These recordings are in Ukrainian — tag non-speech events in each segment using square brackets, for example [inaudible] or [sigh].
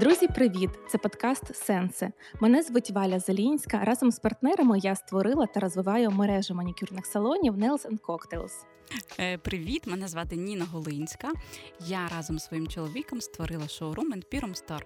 Друзі, привіт! Це подкаст Сенси. Мене звуть Валя Залінська. Разом з партнерами я створила та розвиваю мережу манікюрних салонів Nails Cocktails. Е, привіт, мене звати Ніна Голинська. Я разом з своїм чоловіком створила шоурум Empyrum Store.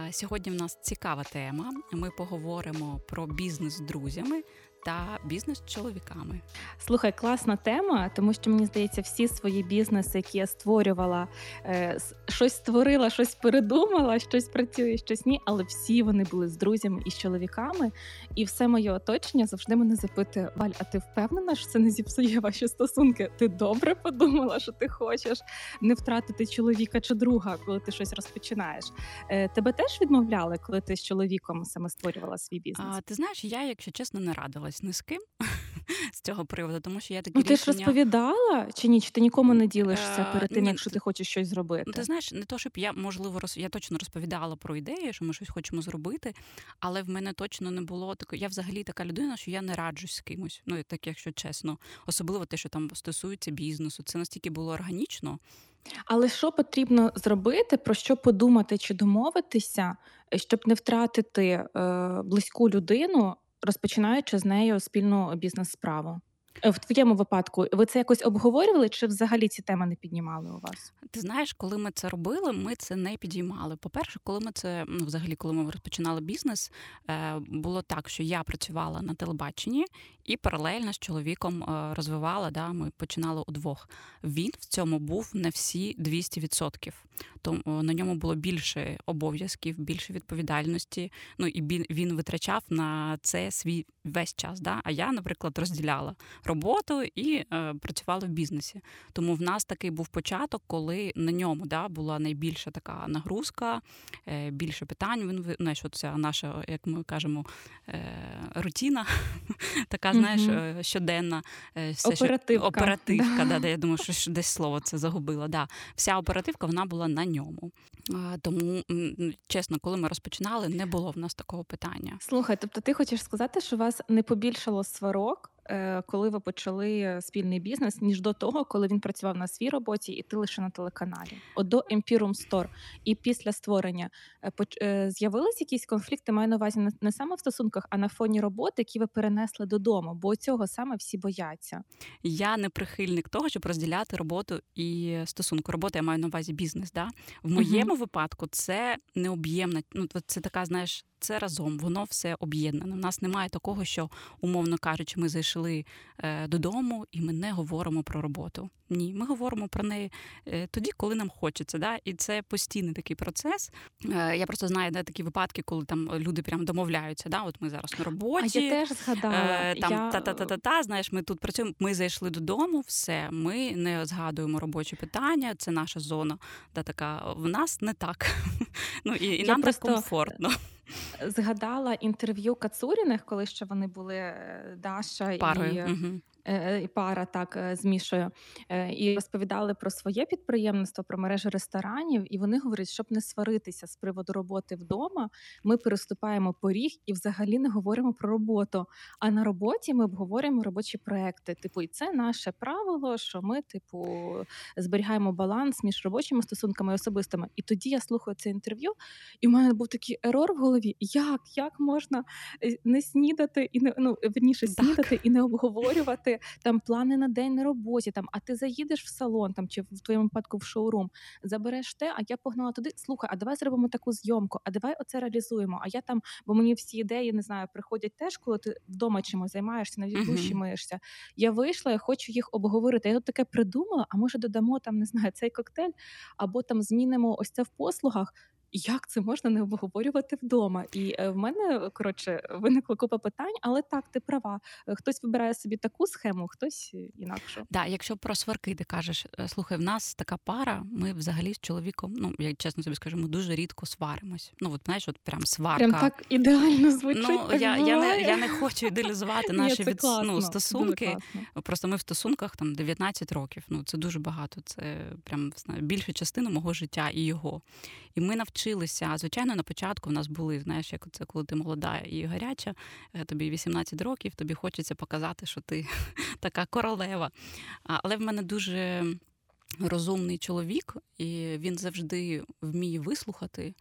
Е, сьогодні в нас цікава тема. Ми поговоримо про бізнес з друзями та бізнес з чоловіками. Слухай, класна тема, тому що мені здається, всі свої бізнеси, які я створювала, е, щось створила, щось передумала, щось працює, щось ні, але всі вони були з друзями і з чоловіками. І все моє оточення завжди мене запитує: Валь, а ти впевнена, що це не зіпсує ваші стосунки? Ти добре подумала, що ти хочеш не втратити чоловіка чи друга, коли ти щось розпочинаєш? Е, тебе теж відмовляли, коли ти з чоловіком саме створювала свій бізнес? А ти знаєш, я, якщо чесно, не радилась спілкувалась ні з ким [laughs] з цього приводу, тому що я такі Ну, ти ж розповідала чи ні? Чи ти нікому не ділишся Е, перед тим, ні, якщо ти хочеш щось зробити? Ну, ти знаєш, не то, щоб я можливо роз... я точно розповідала про ідеї, що ми щось хочемо зробити, але в мене точно не було такої. Я взагалі така людина, що я не раджусь з кимось. Ну так, якщо чесно, особливо те, що там стосується бізнесу, це настільки було органічно. Але що потрібно зробити, про що подумати чи домовитися, щоб не втратити е, близьку людину, розпочинаючи з нею спільну бізнес-справу. Е, в твоєму випадку ви це якось обговорювали, чи взагалі ці теми не піднімали у вас? Ти знаєш, коли ми це робили, ми це не підіймали. По-перше, коли ми це ну, взагалі, коли ми розпочинали бізнес, е, було так, що я працювала на телебаченні і паралельно з чоловіком е, розвивала. Да, Ми починали удвох. Він в цьому був не всі 200%. Тому на ньому було більше обов'язків, більше відповідальності. Ну і він витрачав на це свій весь час. Да? А я, наприклад, розділяла роботу і е, працювала в бізнесі. Тому в нас такий був початок, коли на ньому да, була найбільша така нагрузка, е, більше питань. Він що це наша, як ми кажемо, е, рутіна, [laughs] така, знаєш, е, щоденна е, все, оперативка. Оперативка, да. Да, я думаю, що десь слово це загубила. Да. Вся оперативка вона була на ньому. Тому, чесно, коли ми розпочинали, не було в нас такого питання. Слухай, тобто ти хочеш сказати, що у вас не побільшало сварок? Е, коли ви почали спільний бізнес, ніж до того, коли він працював на свій роботі, і ти лише на телеканалі. От до Empyreum Store. І після створення е, е, з'явились якісь конфлікти, маю на увазі не саме в стосунках, а на фоні роботи, які ви перенесли додому, бо цього саме всі бояться. Я не прихильник того, щоб розділяти роботу і стосунку. Робота я маю на увазі бізнес. Да? В моєму uh-huh. випадку це необ'ємна. Ну це така, знаєш, це разом, воно все об'єднане. У нас немає такого, що, умовно кажучи, ми зайшли е, додому і ми не говоримо про роботу. Ні, ми говоримо про неї е, тоді, коли нам хочеться. Да? І це постійний такий процес. Е, я просто знаю де такі випадки, коли там люди прям домовляються. Да? От ми зараз на роботі. А я теж згадала. Там я... та-та-та-та-та, знаєш, ми тут працюємо, ми зайшли додому, все, ми не згадуємо робочі питання, це наша зона. Да, така В нас не так. [laughs] Ну І, і нам просто... так комфортно згадала інтерв'ю Кацуріних, коли ще вони були е, Даша Парою. і угу. Е, і пара так е, з Мішою, е, і розповідали про своє підприємництво, про мережу ресторанів. І вони говорять, щоб не сваритися з приводу роботи вдома. Ми переступаємо поріг і взагалі не говоримо про роботу. А на роботі ми обговорюємо робочі проекти. Типу, і це наше правило, що ми, типу, зберігаємо баланс між робочими стосунками і особистими. І тоді я слухаю це інтерв'ю, і в мене був такий ерор в голові: як Як можна не снідати і не ну верніше снідати і не обговорювати там плани на день на роботі, там, а ти заїдеш в салон там чи в твоєму випадку в шоурум, забереш те, а я погнала туди. Слухай, а давай зробимо таку зйомку, а давай оце реалізуємо. А я там, бо мені всі ідеї не знаю, приходять теж, коли ти вдома чимось займаєшся, навіть душі миєшся. Я вийшла, я хочу їх обговорити. Я тут таке придумала, а може додамо там, не знаю, цей коктейль, або там змінимо ось це в послугах як це можна не обговорювати вдома? І е, в мене коротше виникла купа питань, але так, ти права. Е, хтось вибирає собі таку схему, хтось інакше. Да, якщо про сварки ти кажеш, е, слухай, в нас така пара, ми взагалі з чоловіком, ну я чесно собі скажу, ми дуже рідко сваримось. Ну от знаєш, от прям сварка. Прям так ідеально звучить. Ну так я я, не я не хочу ідеалізувати наші від, ну, стосунки. Просто ми в стосунках там 19 років. Ну це дуже багато. Це прям знаю, більша частина мого життя і його. І ми навчилися. Звичайно, на початку в нас були, знаєш, як це коли ти молода і гаряча, е, тобі 18 років, тобі хочеться показати, що ти [laughs] така королева. Але в мене дуже розумний чоловік, і він завжди вміє вислухати.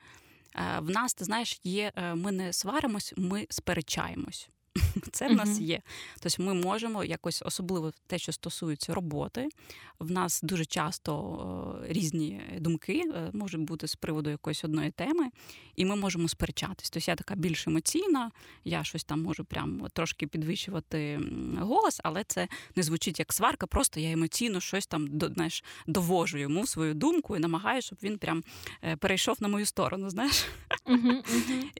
В нас, ти знаєш, є ми не сваримось, ми сперечаємось. [laughs] Це в нас є. Тобто ми можемо якось особливо те, що стосується роботи. В нас дуже часто різні думки е, можуть бути з приводу якоїсь одної теми, і ми можемо сперечатись. Тобто я така більш емоційна, я щось там можу прям трошки підвищувати голос, але це не звучить як сварка, просто я емоційно щось там знаєш, довожу йому свою думку і намагаюся, щоб він прям е, перейшов на мою сторону. знаєш. [laughs]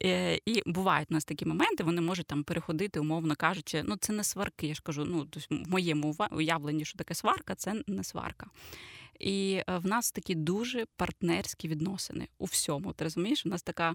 Е, і бувають у нас такі моменти, вони можуть там переходити, умовно кажучи, ну це не сварки. Я ж кажу, ну тобто в моєму уявленні, що таке сварка, це не сварка. І е, в нас такі дуже партнерські відносини у всьому. Ти розумієш? У нас така.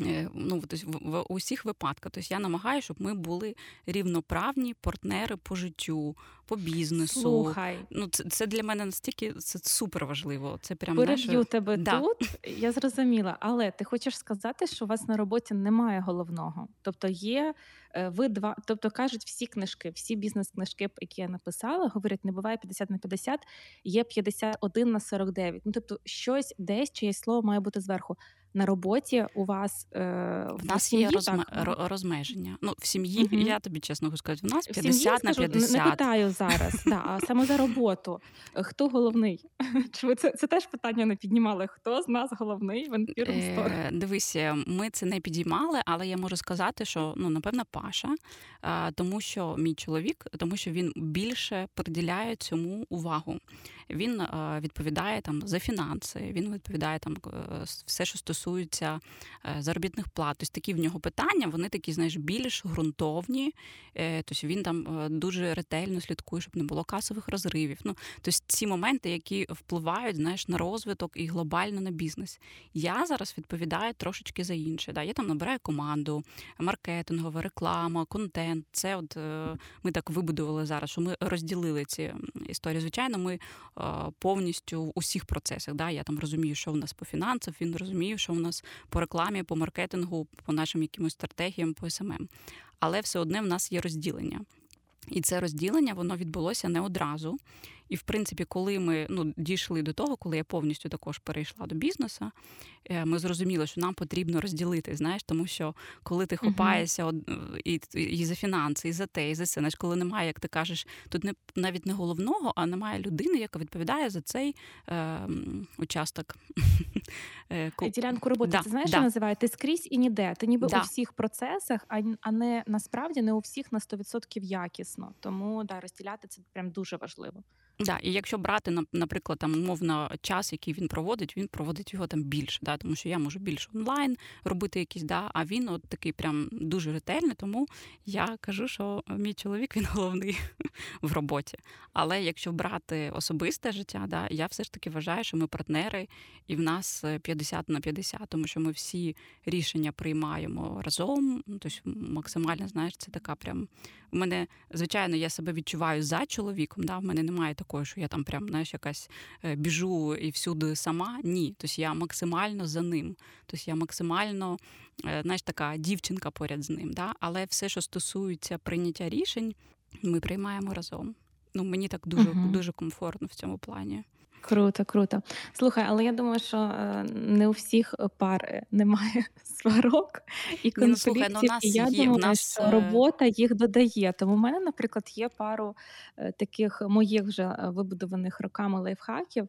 Е, ну, в, в усіх випадках. Тобто я намагаюся, щоб ми були рівноправні партнери по життю, по бізнесу. Слухай. Ну, Це це для мене настільки це супер важливо. Це прям Переб'ю наше... тебе да. тут, я зрозуміла. Але ти хочеш сказати, що у вас на роботі немає головного? Тобто є Е, ви два, тобто кажуть, всі книжки, всі бізнес-книжки, які я написала, говорять, не буває 50 на 50, є 51 на 49. Ну тобто, щось десь чиєсь слово має бути зверху. На роботі у вас е, в нас є розме... розмеження. Ну в сім'ї угу. я тобі чесно сказати, в нас 50 в сім'ї, на 50. Не питаю зараз, да, а [laughs] саме за роботу. Хто головний? [laughs] Чи це це теж питання не піднімали? Хто з нас головний в Е, Дивися, ми це не підіймали, але я можу сказати, що ну напевно Паша, тому що мій чоловік, тому що він більше приділяє цьому увагу. Він відповідає там за фінанси, він відповідає там е, все, що стосується е, заробітних плат. Тобто такі в нього питання, вони такі, знаєш, більш ґрунтовні. Е, тобто він там дуже ретельно слідкує, щоб не було касових розривів. Ну тобто ці моменти, які впливають знаєш, на розвиток і глобально на бізнес. Я зараз відповідаю трошечки за інше. Да? Я там набираю команду, маркетингова, реклама, контент. Це от ми так вибудували зараз, що ми розділили ці історії. Звичайно, ми повністю в усіх процесах. Да? Я там розумію, що в нас по фінансах, він розуміє, що в нас по рекламі, по маркетингу, по нашим якимось стратегіям, по СММ. Але все одне в нас є розділення. І це розділення воно відбулося не одразу. І, в принципі, коли ми ну, дійшли до того, коли я повністю також перейшла до бізнесу, е, ми зрозуміли, що нам потрібно розділити. Знаєш, тому що коли ти хопаєшся uh-huh. і, і за фінанси, і за те, і за це, знаєш, коли немає, як ти кажеш, тут не навіть не головного, а немає людини, яка відповідає за цей е, участок. [laughs] Е, ділянку роботи. Да, Ти знаєш, да. що називає? Ти скрізь і ніде. Ти ніби да. у всіх процесах, а не насправді не у всіх на 100% якісно. Тому да, розділяти це прям дуже важливо. Да, і якщо брати наприклад, там умовно час, який він проводить, він проводить його там більше, да, тому що я можу більше онлайн робити якісь, да, а він от такий прям дуже ретельний. Тому я кажу, що мій чоловік він [laughs] головний в роботі. Але якщо брати особисте життя, да, я все ж таки вважаю, що ми партнери, і в нас 50 на 50, тому що ми всі рішення приймаємо разом. Ну, тобто максимально знаєш, це така прям в мене, звичайно, я себе відчуваю за чоловіком. Да, В мене немає такої, що я там прям знаєш, якась е, біжу і всюди сама. Ні. Тобто я максимально за ним. Тобто я максимально е, знаєш, така дівчинка поряд з ним. Да? Але все, що стосується прийняття рішень, ми приймаємо разом. Ну, Мені так дуже, uh дуже комфортно в цьому плані. Круто, круто. Слухай, але я думаю, що е, не у всіх пар е, немає [laughs] сварок і Ні, ну, слухай, ну, у нас і я є, думаю, нас... що е, робота їх додає. Тому в мене, наприклад, є пару таких моїх вже вибудованих роками лайфхаків,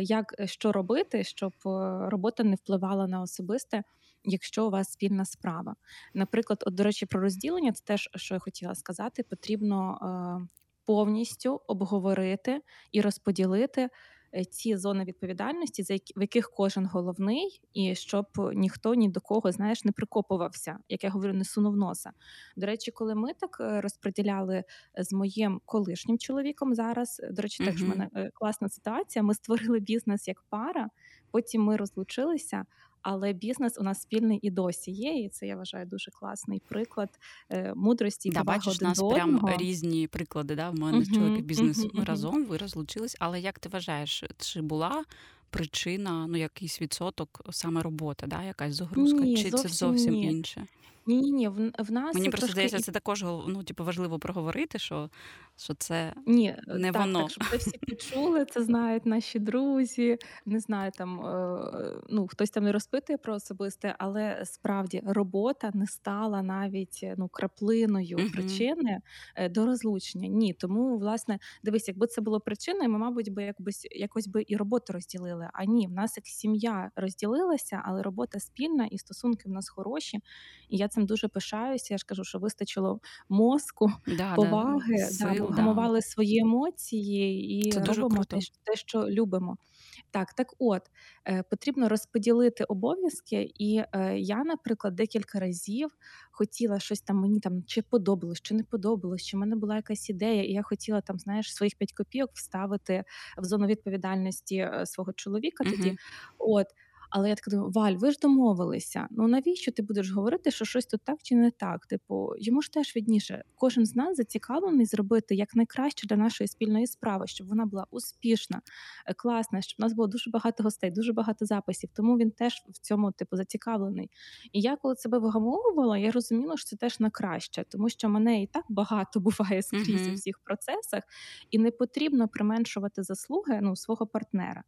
як що робити, щоб робота не впливала на особисте. Якщо у вас спільна справа, наприклад, от, до речі, про розділення, це теж що я хотіла сказати, потрібно е, повністю обговорити і розподілити ці зони відповідальності, за які в яких кожен головний, і щоб ніхто ні до кого знаєш не прикопувався, як я говорю, не сунув носа. До речі, коли ми так е, розподіляли з моїм колишнім чоловіком зараз, до речі, так в мене е, класна ситуація. Ми створили бізнес як пара, потім ми розлучилися але бізнес у нас спільний і досі є. І це я вважаю дуже класний приклад е, мудрості. Да, бачиш, у нас прям різні приклади. Да? В мене uh-huh, чоловік бізнес uh-huh, разом, ви розлучились. Але як ти вважаєш, чи була? Причина, ну якийсь відсоток саме робота, да, якась загрузка, ні, чи зовсім це зовсім ні. інше? Ні, ні, ні, в, в нас Мені просто здається, це також ну, типу, важливо проговорити, що що це ні, е, не так, воно. так, щоб це всі почули, це знають наші друзі. Не знаю, там е, ну хтось там не розпитує про особисте, але справді робота не стала навіть ну краплиною Угу. причини е, до розлучення. Ні, тому власне дивись, якби це було причиною, ми, мабуть, би якось якось би і роботу розділили. А ні, в нас як сім'я розділилася, але робота спільна і стосунки в нас хороші. І я цим дуже пишаюся. Я ж кажу, що вистачило мозку, Да, поваги, да, да, сил, да. вгамували свої емоції і Це дуже робимо круто. те, що любимо. Так, так от е, потрібно розподілити обов'язки, і е, я, наприклад, декілька разів хотіла щось там мені там чи подобалось, чи не подобалось, чи в мене була якась ідея, і я хотіла там, знаєш, своїх п'ять копійок вставити в зону відповідальності е, свого чоловіка. Тоді, Угу. от. Але я так думаю, Валь, ви ж домовилися. Ну навіщо ти будеш говорити, що щось тут так чи не так? Типу, йому ж теж відніше. Кожен з нас зацікавлений зробити як найкраще для нашої спільної справи, щоб вона була успішна, е, класна, щоб у нас було дуже багато гостей, дуже багато записів. Тому він теж в цьому типу зацікавлений. І я коли себе вигамовувала, я розуміла, що це теж на краще, тому що мене і так багато [laughs] буває скрізь у всіх процесах, і не потрібно применшувати заслуги ну свого партнера.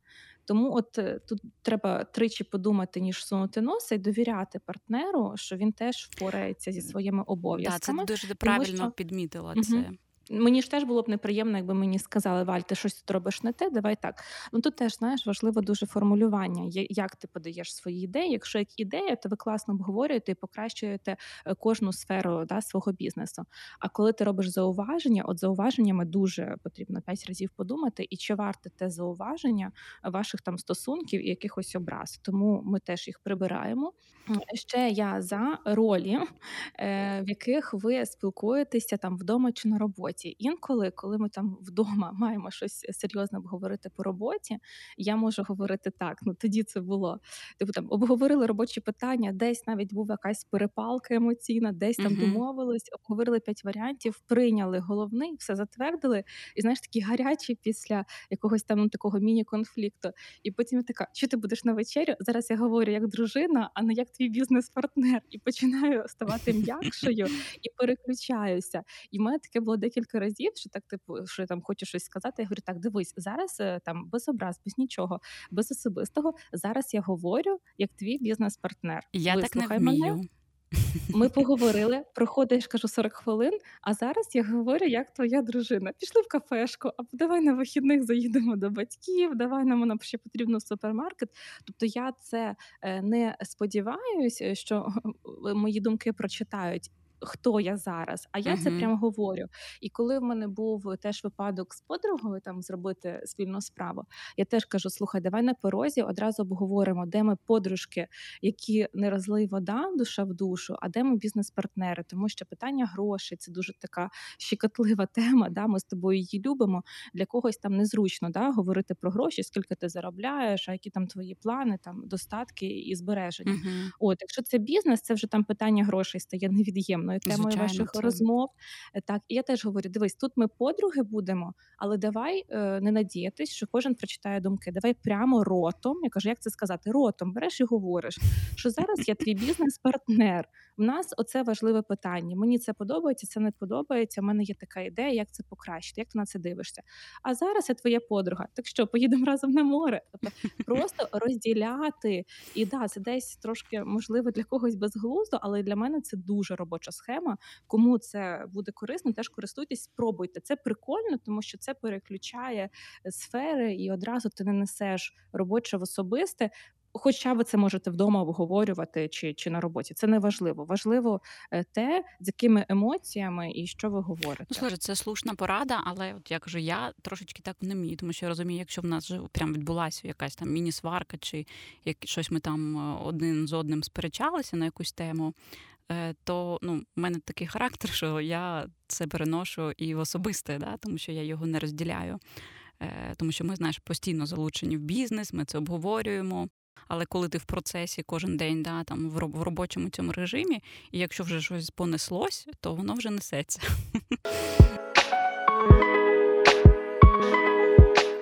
Тому от е, тут треба тричі подумати, ніж сунути носа, і довіряти партнеру, що він теж впорається зі своїми Да, це обов'язками, дуже тому правильно що підмітила це. це. Мені ж теж було б неприємно, якби мені сказали, Валь, ти щось тут робиш не те, давай так. Ну тут теж знаєш важливо дуже формулювання, як ти подаєш свої ідеї. Якщо як ідея, то ви класно обговорюєте і покращуєте е, кожну сферу да, свого бізнесу. А коли ти робиш зауваження, от зауваженнями дуже потрібно п'ять разів подумати, і чи варте те зауваження ваших там стосунків і якихось образ. Тому ми теж їх прибираємо. Ще я за ролі, е, в яких ви спілкуєтеся там вдома чи на роботі. Інколи, коли ми там вдома [laughs] маємо щось серйозне обговорити по роботі, я можу говорити так. Ну тоді це було. Типу там обговорили робочі питання, десь навіть була якась перепалка емоційна, десь там Угу. домовились, обговорили п'ять варіантів, прийняли головний, все затвердили. І знаєш, такі гарячі після якогось там ну, такого міні-конфлікту. І потім я така, що ти будеш на вечерю? Зараз я говорю як дружина, а не як твій бізнес-партнер. І починаю ставати м'якшою і переключаюся. І в мене таке було декілька разів, що так, типу, що я там хочу щось сказати. Я говорю, так, дивись, зараз е, там без образ, без нічого, без особистого. Зараз я говорю як твій бізнес-партнер. Я так не Вислухай мене. Ми [laughs] поговорили, проходиш, кажу 40 хвилин. А зараз я говорю, як твоя дружина. Пішли в кафешку, а давай на вихідних заїдемо до батьків. Давай нам нам ще потрібно в супермаркет. Тобто я це е, не сподіваюся, що мої думки прочитають. Хто я зараз? А я це Угу. прямо говорю. І коли в мене був теж випадок з подругою там зробити спільну справу, я теж кажу: слухай, давай на порозі одразу обговоримо, де ми подружки, які не розлий вода, душа в душу, а де ми бізнес-партнери, тому що питання грошей це дуже така щекотлива [laughs] тема. Да? Ми з тобою її любимо. Для когось там незручно да? говорити про гроші, скільки ти заробляєш, а які там твої плани, там достатки і збереження. Угу. От, якщо це бізнес, це вже там питання грошей стає невід'ємною темою Звичайно, ваших це розмов. Е, Так, і я теж говорю: дивись, тут ми подруги будемо, але давай е, не надіятись, що кожен прочитає думки. Давай прямо ротом. Я кажу, як це сказати? Ротом береш і говориш, що зараз я твій [laughs] бізнес-партнер. В нас оце важливе питання. Мені це подобається, це не подобається. У мене є така ідея, як це покращити. Як ти на це дивишся? А зараз я твоя подруга. Так що поїдемо разом на море? Тобто просто розділяти і да, це десь трошки можливо для когось безглуздо, але для мене це дуже робоча схема. Кому це буде корисно, теж користуйтесь, спробуйте. Це прикольно, тому що це переключає е, сфери, і одразу ти не несеш робоче в особисте. Хоча ви це можете вдома обговорювати чи, чи на роботі. Це не важливо. Важливо е, те, з якими емоціями і що ви Ну, говорите. слухай, це слушна порада, але от я кажу, я трошечки так не вмію, тому що я розумію, якщо в нас вже прям відбулася якась там міні-сварка, чи як щось ми там е, один з одним сперечалися на якусь тему, е, то ну, в мене такий характер, [laughs] що я це переношу і в особисте, да, тому що я його не розділяю. Тому що ми, знаєш, постійно залучені в бізнес, ми це обговорюємо. Але коли ти в процесі кожен день, да, там в роб- в робочому цьому режимі, і якщо вже щось понеслось, то воно вже несеться.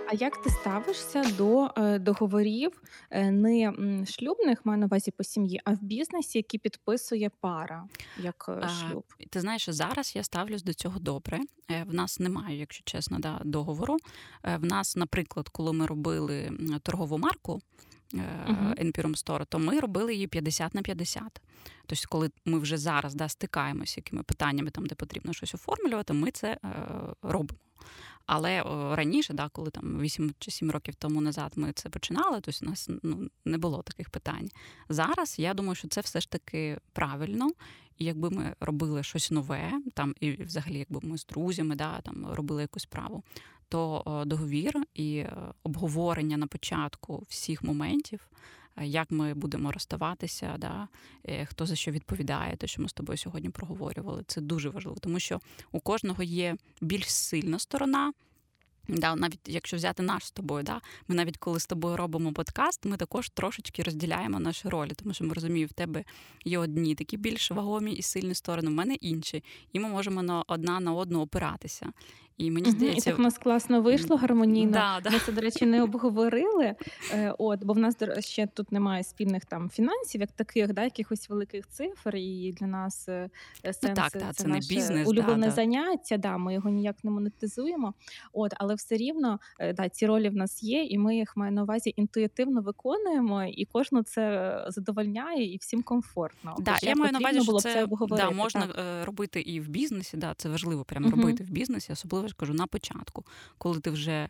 А А як ти ставишся до е, договорів е, не шлюбних, маю на увазі по сім'ї, а в бізнесі, які підписує пара як е, шлюб? Ти знаєш, зараз я ставлюсь до цього добре. В нас немає, якщо чесно, да, договору. В нас, наприклад, коли ми робили торгову марку. Empyrean Store, то ми робили її 50 на 50. Тобто, коли ми вже зараз да, стикаємося якими питаннями, там, де потрібно щось оформлювати, ми це е, робимо. Але раніше, да, коли там 8 чи 7 років тому назад ми це починали, то у нас ну, не було таких питань. Зараз я думаю, що це все ж таки правильно. І якби ми робили щось нове, там і взагалі, якби ми з друзями да, там робили якусь справу, то договір і е, обговорення на початку всіх моментів як ми будемо розставатися, да, е, хто за що відповідає, те, що ми з тобою сьогодні проговорювали. Це дуже важливо, тому що у кожного є більш сильна сторона. Да, Навіть якщо взяти наш з тобою, да, ми навіть коли з тобою робимо подкаст, ми також трошечки розділяємо наші ролі, тому що ми розуміємо, в тебе є одні такі більш вагомі і сильні сторони, в мене інші, і ми можемо на одна на одну опиратися. І мені здається, і так у нас класно вийшло гармонійно. Да, да. Ми це, до речі, не обговорили. Е, от, бо в нас ще тут немає спільних там фінансів, як таких, да, якихось великих цифр. І для нас сенс ну, так, це, це наше не бізнес, улюблене да, заняття. Да, ми його ніяк не монетизуємо. От, але все рівно е, да, ці ролі в нас є, і ми їх маю на увазі інтуїтивно виконуємо, і кожну це задовольняє і всім комфортно. Да, я маю на увазі, що це, це да, можна так. робити і в бізнесі. Да, Це важливо прямо угу. робити в бізнесі, особливо я ж кажу на початку, коли ти вже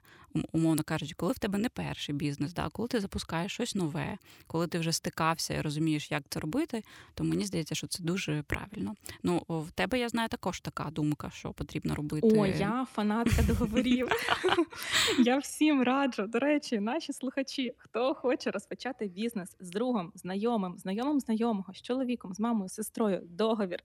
умовно кажучи, коли в тебе не перший бізнес, да, коли ти запускаєш щось нове, коли ти вже стикався і розумієш, як це робити, то мені здається, що це дуже правильно. Ну в тебе я знаю також така думка, що потрібно робити. О, я фанатка договорів. [laughs] Я всім раджу. До речі, наші слухачі, хто хоче розпочати бізнес з другом, знайомим, знайомим знайомого, з чоловіком, з мамою, з сестрою, договір.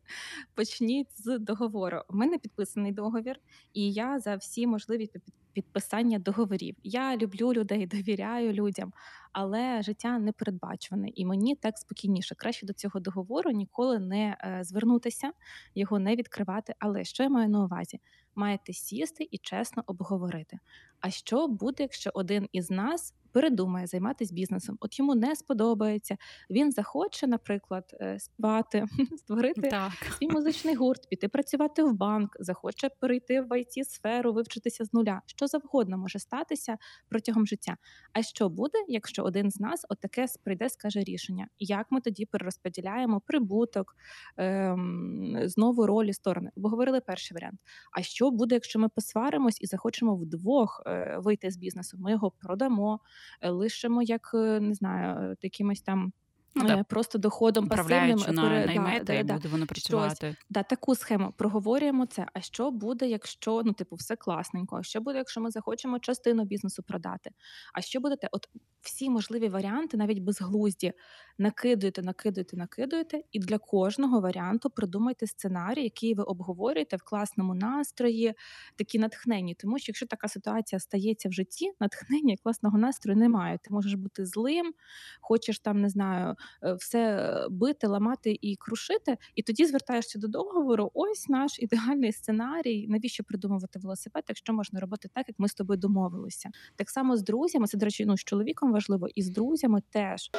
Почніть з договору. У мене підписаний договір, і я за всі можливі підписання договорів. Я люблю людей, [laughs] довіряю людям, але життя не передбачуване, і мені так спокійніше. Краще до цього договору ніколи не е, звернутися, його не відкривати. Але що я маю на увазі? Маєте сісти і чесно обговорити. А що буде, якщо один із нас передумає займатися бізнесом. От йому не сподобається. Він захоче, наприклад, е, співати, [laughs] створити так. свій музичний гурт, піти працювати в банк, захоче перейти в it сферу, вивчитися з нуля. Що завгодно може статися протягом життя. А що буде, якщо один з нас отаке прийде, скаже рішення? Як ми тоді перерозподіляємо прибуток, ем, знову ролі сторони? Бо говорили перший варіант. А що буде, якщо ми посваримось і захочемо вдвох е, вийти з бізнесу? Ми його продамо. Е, лишимо як е, не знаю, якимось там. Ну, да. Просто доходом пасивним на наймете, да, і да, буде воно працювати. Щось, да, таку схему проговорюємо це. А що буде, якщо ну, типу, все класненько? А що буде, якщо ми захочемо частину бізнесу продати? А що буде те? От всі можливі варіанти, навіть безглузді, накидуєте, накидуєте, накидуєте, і для кожного варіанту придумайте сценарій, який ви обговорюєте в класному настрої, такі натхнені. Тому що якщо така ситуація стається в житті, натхнення класного настрою немає. Ти можеш бути злим, хочеш там, не знаю, е, все бити, ламати і крушити, і тоді звертаєшся до договору. Ось наш ідеальний сценарій. Навіщо придумувати велосипед, якщо можна робити так, як ми з тобою домовилися? Так само з друзями, це до речі, ну з чоловіком важливо, і з друзями теж.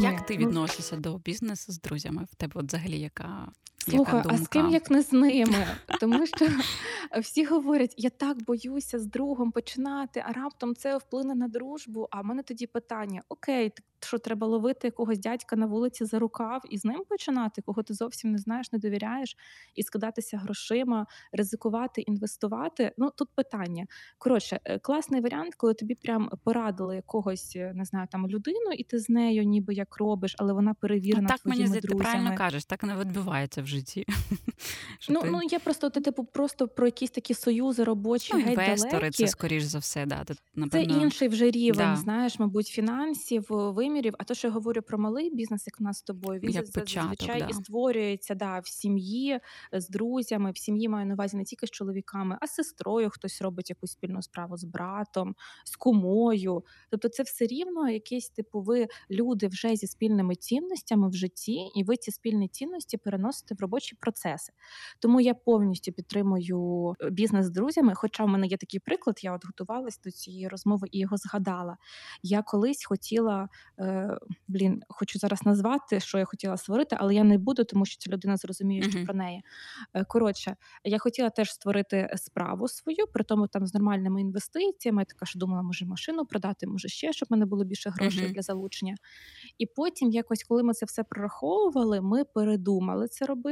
Як ти ну відносишся до бізнесу з друзями? В тебе от взагалі яка Слухай, яка думка? а з ким як не з ними? [laughs] Тому що всі говорять, я так боюся з другом починати, а раптом це вплине на дружбу. А в мене тоді питання: Окей, що треба ловити якогось дядька на вулиці за рукав і з ним починати, кого ти зовсім не знаєш, не довіряєш, і скидатися грошима, ризикувати, інвестувати. Ну тут питання. Коротше, е, класний варіант, коли тобі прям порадили якогось, е, не знаю, там людину, і ти з нею ніби як робиш, але вона перевірена. так мені здається, ти правильно кажеш, так не відбувається в житті. [laughs] Ну ти... ну я просто ти типу просто про якісь такі союзи робочі, ну, геть інвестори, далекі. це скоріш за все, да. Ти, напевно... Це інший вже рівень, да. знаєш, мабуть, фінансів, вимірів. А то, що я говорю про малий бізнес, як у нас з тобою, він як зазвичай да. і створюється да, в сім'ї з друзями. В сім'ї маю на увазі не тільки з чоловіками, а з сестрою хтось робить якусь спільну справу з братом, з кумою. Тобто, це все рівно якесь типу, ви люди вже зі спільними цінностями в житті, і ви ці спільні цінності переносите в робочі процеси. Тому я повністю підтримую е, бізнес з друзями. Хоча в мене є такий приклад, я от готувалась до цієї розмови і його згадала. Я колись хотіла е, блін, хочу зараз назвати, що я хотіла створити, але я не буду, тому що ця людина зрозуміє, що uh-huh. про неї. Е, коротше, я хотіла теж створити справу свою, при тому там з нормальними інвестиціями. Я така що думала, може машину продати, може ще, щоб в мене було більше грошей uh-huh. для залучення. І потім, якось, коли ми це все прораховували, ми передумали це робити.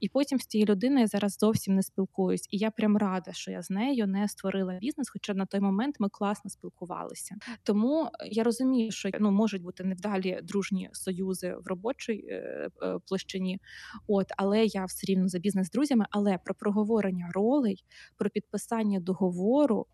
І потім з цією людиною я зараз зовсім не спілкуюсь. І я прям рада, що я з нею не створила бізнес, хоча на той момент ми класно спілкувалися. Тому я розумію, що ну можуть бути невдалі дружні союзи в робочій е, е, площині. От, але я все рівно за бізнес з друзями. Але про проговорення ролей, про підписання договору,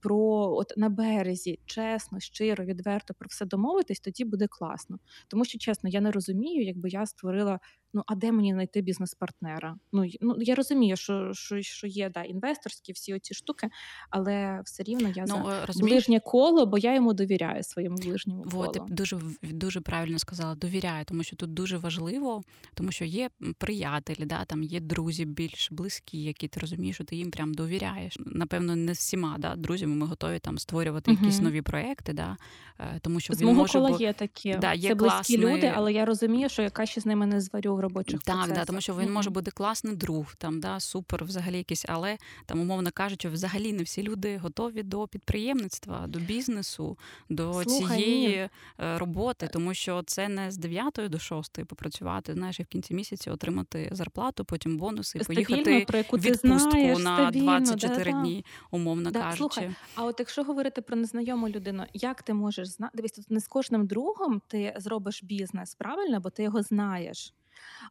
про от на березі чесно, щиро, відверто про все домовитись, тоді буде класно. Тому що чесно, я не розумію, якби я створила Ну а де мені знайти бізнес-партнера? Ну ну я розумію, що що, що є да, інвесторські всі оці штуки, але все рівно я ну, за е, розумієш? ближнє коло, бо я йому довіряю своєму ближньому колу. Во, ти дуже дуже правильно сказала. Довіряю, тому що тут дуже важливо, тому що є приятелі, да там є друзі більш близькі, які ти розумієш, що ти їм прям довіряєш. Напевно, не всіма да друзями ми готові там створювати угу. якісь нові проекти, да е, тому що з мого кола є такі да, є Це близькі класний... люди, але я розумію, що я краще з ними не зварю в робочих так, процесах. Да, тому що він може бути класний друг, там да супер, взагалі якийсь, але там, умовно кажучи, взагалі не всі люди готові до підприємництва, до бізнесу, до Слухай, цієї ні. Е, роботи, тому що це не з 9 до 6 попрацювати. Знаєш, і в кінці місяця отримати зарплату, потім бонуси, і поїхати про яку відпустку знаєш, на стабільно, 24 да, дні, умовно да, кажучи. Слухай, А от якщо говорити про незнайому людину, як ти можеш знати? Дивись, тут не з кожним другом ти зробиш бізнес, правильно, бо ти його знаєш.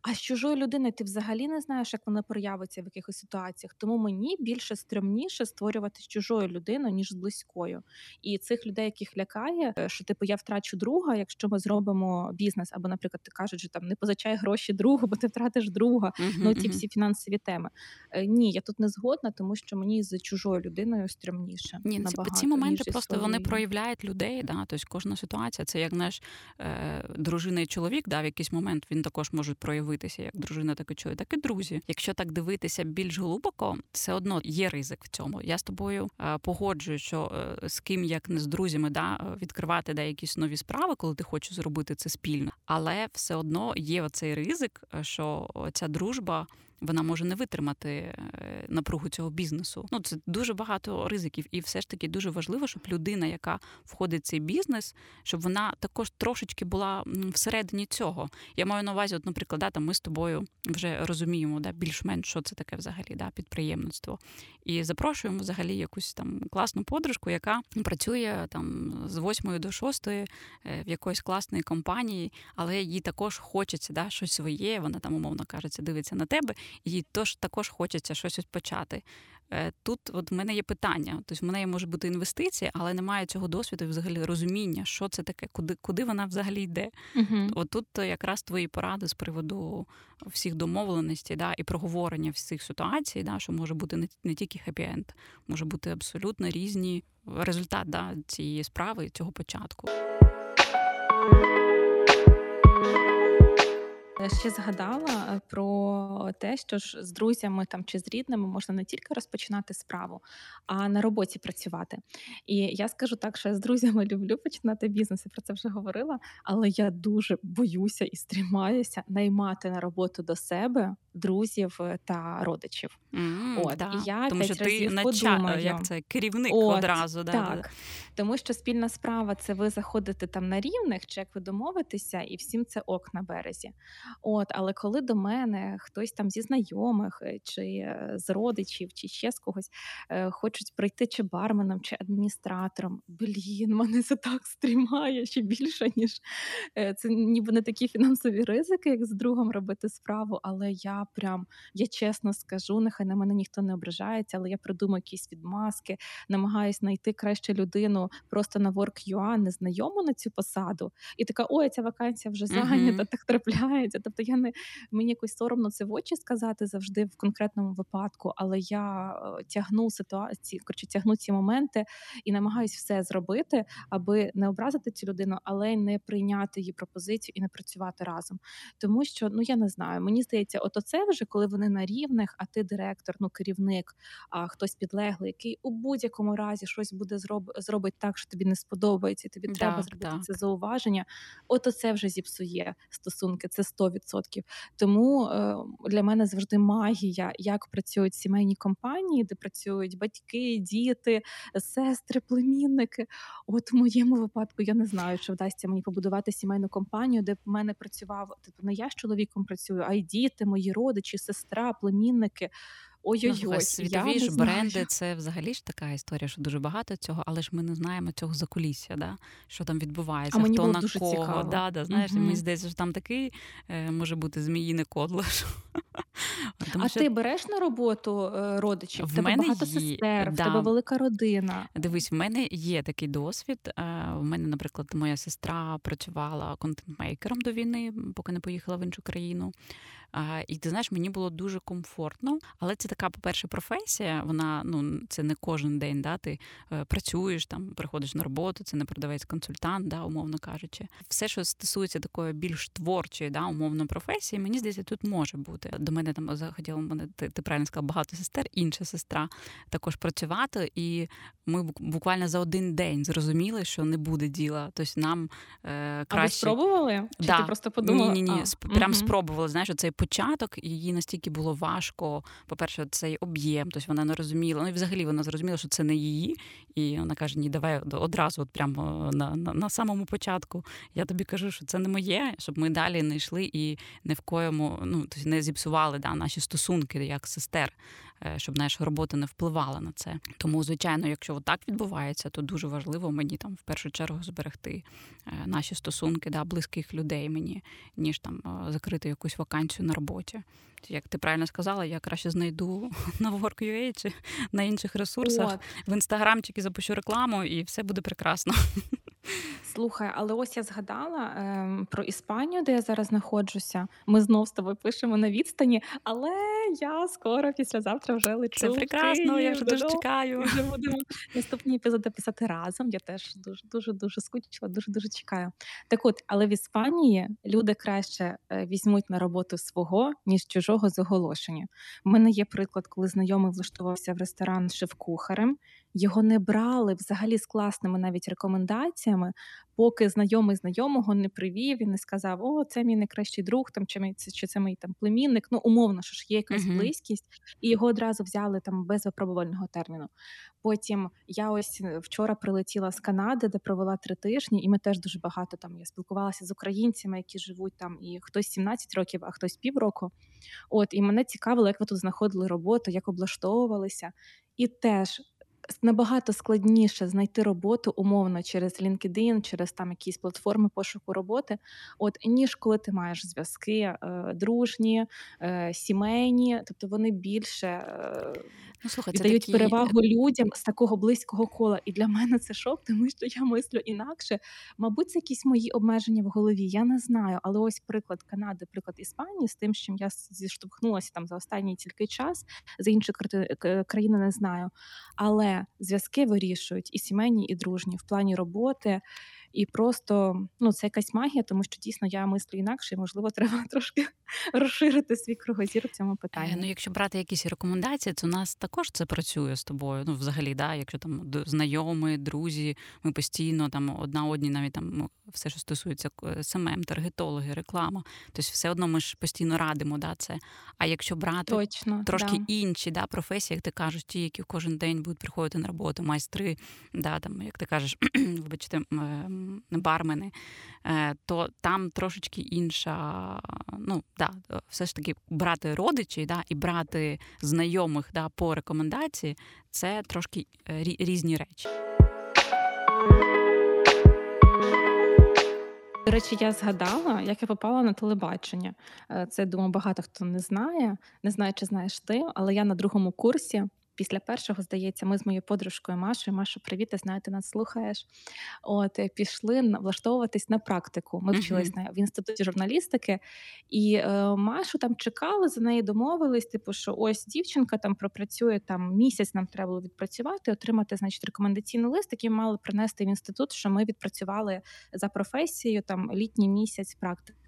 А з чужою людиною ти взагалі не знаєш, як вона проявиться в якихось ситуаціях. Тому мені більше стрімніше створювати з чужою людиною, ніж з близькою. І цих людей, яких лякає, е, що типу я втрачу друга, якщо ми зробимо бізнес, або, наприклад, ти кажуть, що там не позичай гроші другу, бо ти втратиш друга. Uh-huh, ну ці uh-huh. всі фінансові теми. Е, ні, я тут не згодна, тому що мені з чужою людиною стрімніше. Ні, набагато, ці моменти ніж просто вони проявляють людей. Да? Тобто кожна ситуація це як наш е, дружина і чоловік, да, в якийсь момент він також може проявитися як дружина, так і чоловік, так і друзі. Якщо так дивитися більш глибоко, все одно є ризик в цьому. Я з тобою е, погоджую, що е, з ким як не з друзями, да відкривати да, якісь нові справи, коли ти хочеш зробити це спільно, але все одно є оцей ризик, е, що ця дружба вона може не витримати е, напругу цього бізнесу. Ну це дуже багато ризиків, і все ж таки дуже важливо, щоб людина, яка входить в цей бізнес, щоб вона також трошечки була всередині цього. Я маю на увазі, от, наприклад, да, там ми з тобою вже розуміємо, да, більш-менш що це таке взагалі, да, підприємництво, і запрошуємо взагалі якусь там класну подружку, яка працює там з 8 до 6 е, в якоїсь класної компанії, але їй також хочеться да, щось своє. Вона там умовно кажеться, дивиться на тебе і тож також хочеться щось почати. Е, тут от в мене є питання. Тобто в мене може бути інвестиція, але немає цього досвіду і взагалі розуміння, що це таке, куди куди вона взагалі йде. uh От тут якраз твої поради з приводу всіх домовленостей да, і проговорення всіх ситуацій, да, що може бути не, не тільки хеппі-енд, може бути абсолютно різні результат да, цієї справи, цього початку. Ще згадала е, про те, що ж з друзями там чи з рідними можна не тільки розпочинати справу, а на роботі працювати. І я скажу так, що я з друзями [laughs] люблю починати бізнес, я про це вже говорила, але я дуже боюся і стрімаюся наймати на роботу до себе друзів е, та родичів. Mm, От да. і я Тому що ти нача... як це керівник От, одразу. Да, Так, да. тому що спільна справа це ви заходите там на рівних, чи як ви домовитеся, і всім це ок на березі. От, Але коли до мене хтось там зі знайомих, е, чи е, з родичів, чи ще з когось е, хочуть прийти чи барменом, чи адміністратором, блін, мене це так стрімає ще більше, ніж е, це ніби не такі фінансові ризики, як з другом робити справу. Але я прям я чесно скажу, нехай на мене ніхто не ображається, але я придумаю якісь відмазки, намагаюсь знайти краще людину просто на Work.ua, незнайому на цю посаду, і така: ой, ця вакансія вже зайнята, uh-huh. так трапляється подобається. Тобто я не мені якось соромно це в очі сказати завжди в конкретному випадку, але я е, тягну ситуації, коротше, тягну ці моменти і намагаюсь все зробити, аби не образити цю людину, але й не прийняти її пропозицію і не працювати разом. Тому що ну я не знаю, мені здається, от оце вже коли вони на рівних, а ти директор, ну керівник, а хтось підлеглий, який у будь-якому разі щось буде зроб зробить так, що тобі не сподобається, тобі треба зробити так. це зауваження. От оце вже зіпсує стосунки, це 100%. Тому е, для мене завжди магія, як працюють сімейні компанії, де працюють батьки, діти, сестри, племінники. От в моєму випадку я не знаю, чи вдасться мені побудувати сімейну компанію, де в мене працював типу не я з чоловіком працюю, а й діти, мої родичі, сестра, племінники. Ой-ой-ой, світові ж бренди це взагалі ж така історія, що дуже багато цього, але ж ми не знаємо цього закулісся, да? що там А відбувається, мені хто було на дуже кого. цікаво. Да, да, знаєш, і мені Угу. здається, що там такий е, може бути зміїне кодло. [laughs] Тому А що ти береш на роботу е, родичів? В тебе мене багато є, сестер, в тебе велика родина. Дивись, в мене є такий досвід. Е, В мене, наприклад, моя сестра працювала контент-мейкером до війни, поки не поїхала в іншу країну. А, І ти знаєш, мені було дуже комфортно, але це така, по-перше, професія. Вона ну це не кожен день. Да, Ти е, працюєш там, приходиш на роботу, це не продавець-консультант, да, умовно кажучи. Все, що стосується такої більш творчої, да, умовно професії, мені здається, тут може бути. До мене там захотіла мене, ти, ти правильно сказала, багато сестер, інша сестра також працювати, і ми буквально за один день зрозуміли, що не буде діла. Тобто нам е, А ви краще. спробували? Чи ти Да. просто Ні, подумала? ні, ні. А, Сп- Прям угу. спробували. Знаєш, цей початок, їй настільки було важко. По-перше, цей об'єм, тобто вона не розуміла. Ну і взагалі вона зрозуміла, що це не її. І вона каже: Ні, давай одразу, от прямо на, на, на самому початку. Я тобі кажу, що це не моє, щоб ми далі не йшли і не в коєму, ну тобто не зіпсували да, наші стосунки як сестер, е, щоб наша робота не впливала на це. Тому, звичайно, якщо так відбувається, то дуже важливо мені там в першу чергу зберегти е, наші стосунки, да, близьких людей мені, ніж там е, закрити якусь вакансію на роботі. Як ти правильно сказала, я краще знайду [laughs] на Work.ua чи на інших ресурсах От. в інстаграмчики запущу рекламу, і все буде прекрасно. [laughs] Слухай, але ось я згадала ем, про Іспанію, де я зараз знаходжуся. Ми знов з тобою пишемо на відстані, але я скоро післязавтра вже Це лечу в прекрасно, я вже дуже чекаю. І вже будемо наступні епізоди писати разом. Я теж дуже дуже дуже скучила, дуже дуже чекаю. Так от, але в Іспанії люди краще е, візьмуть на роботу свого, ніж чужого з оголошення. У мене є приклад, коли знайомий влаштувався в ресторан шеф-кухарем. Його не брали взагалі з класними навіть рекомендаціями, поки знайомий знайомого не привів і не сказав: О, це мій найкращий друг, там чи чи це мій там племінник. Ну умовно, що ж є якась Угу. близькість, і його одразу взяли там без випробувального терміну. Потім я ось е, вчора прилетіла з Канади, де провела три тижні, і ми теж дуже багато там я спілкувалася з українцями, які живуть там, і хтось 17 років, а хтось півроку. От і мене цікавило, як ви тут знаходили роботу, як облаштовувалися. І теж набагато складніше знайти роботу умовно через LinkedIn, через там якісь платформи пошуку роботи, от ніж коли ти маєш зв'язки е, дружні, е, сімейні, тобто вони більше е, Ну, це такі перевагу людям з такого близького кола. І для мене це шок, тому що я мислю інакше. Мабуть, це якісь мої обмеження в голові. Я не знаю. Але ось приклад Канади, приклад Іспанії, з тим, з чим я зіштовхнулася там за останній тільки час, за інші країни не знаю. Але зв'язки вирішують і сімейні, і дружні в плані роботи. І просто ну це якась магія, тому що дійсно я мислю інакше, і можливо, [laughs] треба трошки розширити свій кругозір в цьому Е, питанні. Ну, якщо брати якісь рекомендації, то у нас також це працює з тобою. Ну, взагалі, да, якщо там знайомі, друзі, ми постійно там одна одні, навіть там ну, все, що стосується е, СММ, таргетологи, реклама. Тобто, все одно ми ж постійно радимо да, це. А якщо брати Точно, трошки да. інші да, професії, як ти кажеш, ті, які кожен день будуть приходити на роботу, майстри, да, там, як ти кажеш, [clears throat] вибачте, м, бармени, е, то там трошечки інша. Ну, да, все ж таки брати родичі да, і брати знайомих да, по рекомендації це трошки е, різні речі. До речі, я згадала, як я попала на телебачення. Е, Це думаю, багато хто не знає. Не знаю, чи знаєш ти, але я на другому курсі після першого, здається, ми з моєю подружкою Машою, Маша, привіт, ти знаю, ти нас слухаєш. От е, пішли влаштовуватись на практику. Ми вчились uh-huh. в інституті журналістики, і е, Машу там чекали, за неї домовились. Типу, що ось дівчинка там пропрацює там місяць. Нам треба було відпрацювати, отримати значить рекомендаційний лист, який мали принести в інститут, що ми відпрацювали за професією там літній місяць практики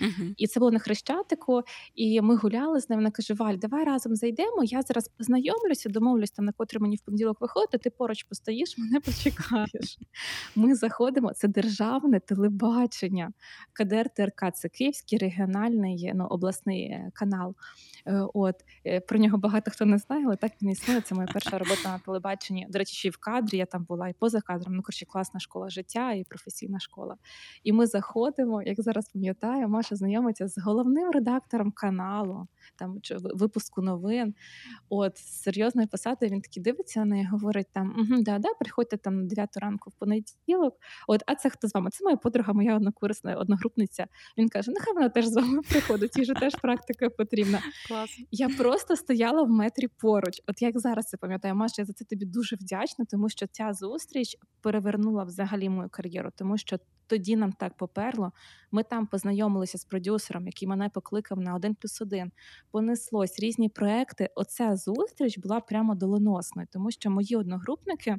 Uh-huh. І це було на хрещатику, і ми гуляли з ним. Вона каже: Валь, давай разом зайдемо. Я зараз познайомлюся, домовлюсь там, на котрий мені в понеділок виходити. Ти поруч постоїш, мене почекаєш. Ми заходимо. Це державне телебачення. КДР ТРК це Київський регіональний ну, обласний е, канал. Е, от е, про нього багато хто не знає, але так він існує. Це моя перша робота на телебаченні. До речі, ще й в кадрі я там була і поза кадром. Ну коротше, класна школа життя і професійна школа. І ми заходимо, як зараз пам'ятаю, Маша знайомиться з головним редактором каналу, там чи випуску новин. От з серйозної посади він такий дивиться на неї, говорить там: да, да, приходьте там на 9 ранку в понеділок. От, а це хто з вами? Це моя подруга, моя однокурсна одногрупниця. Він каже: Нехай вона теж з вами приходить, їй же теж практика потрібна. Клас. Я просто стояла в метрі поруч. От як зараз це пам'ятаю, Маша, я за це тобі дуже вдячна, тому що ця зустріч перевернула взагалі мою кар'єру, тому що тоді нам так поперло. Ми там познайомилися з продюсером, який мене покликав на один плюс один. Понеслось різні проекти. Оця зустріч була прямо доленосною, тому що мої одногрупники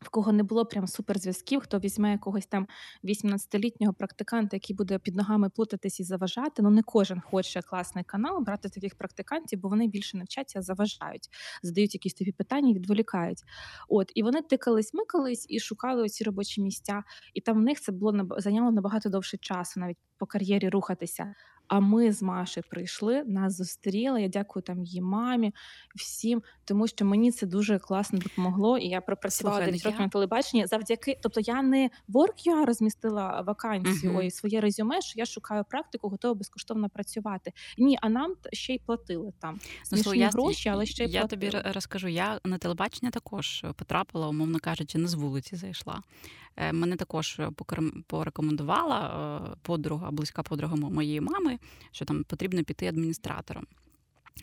в кого не було прям суперзв'язків, хто візьме якогось там 18-літнього практиканта, який буде під ногами плутатись і заважати. Ну не кожен хоче класний канал брати таких практикантів, бо вони більше не вчаться, заважають, задають якісь тобі питання, відволікають. От і вони тикались, микались і шукали оці робочі місця. І там в них це було зайняло набагато довше часу, навіть по кар'єрі рухатися. А ми з Машею прийшли, нас зустріли. Я дякую там її мамі, всім, тому що мені це дуже класно допомогло. І я пропрацювала 9 ну років на телебаченні. Завдяки, тобто я не WorkUA розмістила вакансію uh-huh. ой, своє резюме, що я шукаю практику, готова безкоштовно працювати. Ні, а нам ще й платили там ну, я, гроші, але ще й я платили. тобі розкажу. Я на телебачення також потрапила, умовно кажучи, не з вулиці зайшла. Е, мене також е, порекомендувала е, подруга, близька подруга моєї мами, що там потрібно піти адміністратором.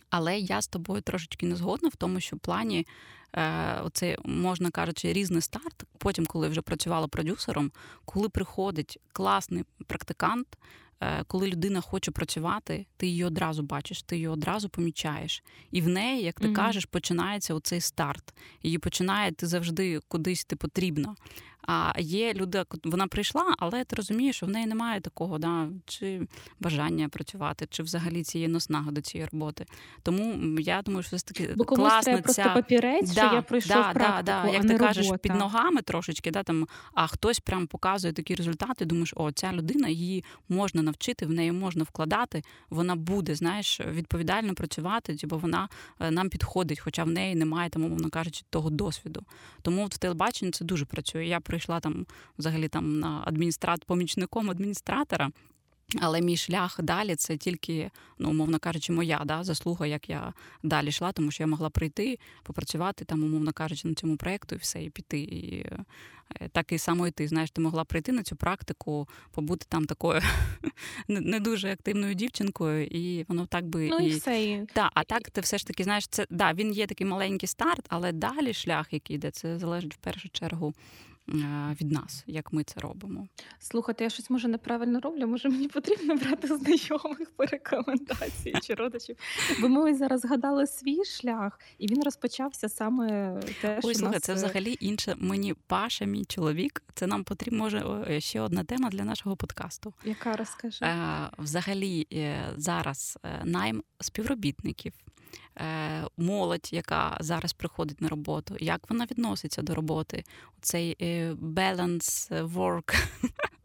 Але я з тобою трошечки не згодна в тому, що в плані оце, можна кажучи, різний старт. Потім, коли вже працювала продюсером, коли приходить класний практикант, коли людина хоче працювати, ти її одразу бачиш, ти її одразу помічаєш. І в неї, як ти mm-hmm. кажеш, починається оцей старт. Її починає ти завжди кудись ти потрібна. А є люди, вона прийшла, але ти розумієш, що в неї немає такого, да, чи бажання працювати, чи взагалі цієї носнаги до цієї роботи. Тому я думаю, що все таки Бо класна треба просто папірець, да, що я прийшов да, практику, да, Як а ти не кажеш, робота. під ногами трошечки, да, там, а хтось прям показує такі результати. Думаєш, о, ця людина її можна навчити, в неї можна вкладати, вона буде, знаєш, відповідально працювати, бо типу, вона е, нам підходить, хоча в неї немає там, умовно кажучи, того досвіду. Тому в телебаченні це дуже працює. Я прийшла там взагалі там на адміністрат помічником адміністратора. Але мій шлях далі це тільки, ну умовно кажучи, моя да, заслуга, як я далі йшла, тому що я могла прийти, попрацювати там, умовно кажучи, на цьому проєкту і все, і піти. І е, так і само і ти. Знаєш, ти могла прийти на цю практику, побути там такою [laughs] не дуже активною дівчинкою, і воно так би ну, і все. Да, а так ти все ж таки знаєш, це да, він є такий маленький старт, але далі шлях, який йде, це залежить в першу чергу від нас, як ми це робимо. Слухайте, я щось може неправильно роблю. Може мені потрібно брати знайомих по рекомендації чи родичів? Бо ми зараз згадали свій шлях, і він розпочався саме те, Ой, слухай, нас... це взагалі інше. Мені Паша, мій чоловік. Це нам потрібно може ще одна тема для нашого подкасту. Яка розкаже? Е, взагалі е, зараз найм співробітників. Е, молодь, яка зараз приходить на роботу, як вона відноситься до роботи? Цей баланс balance work [laughs]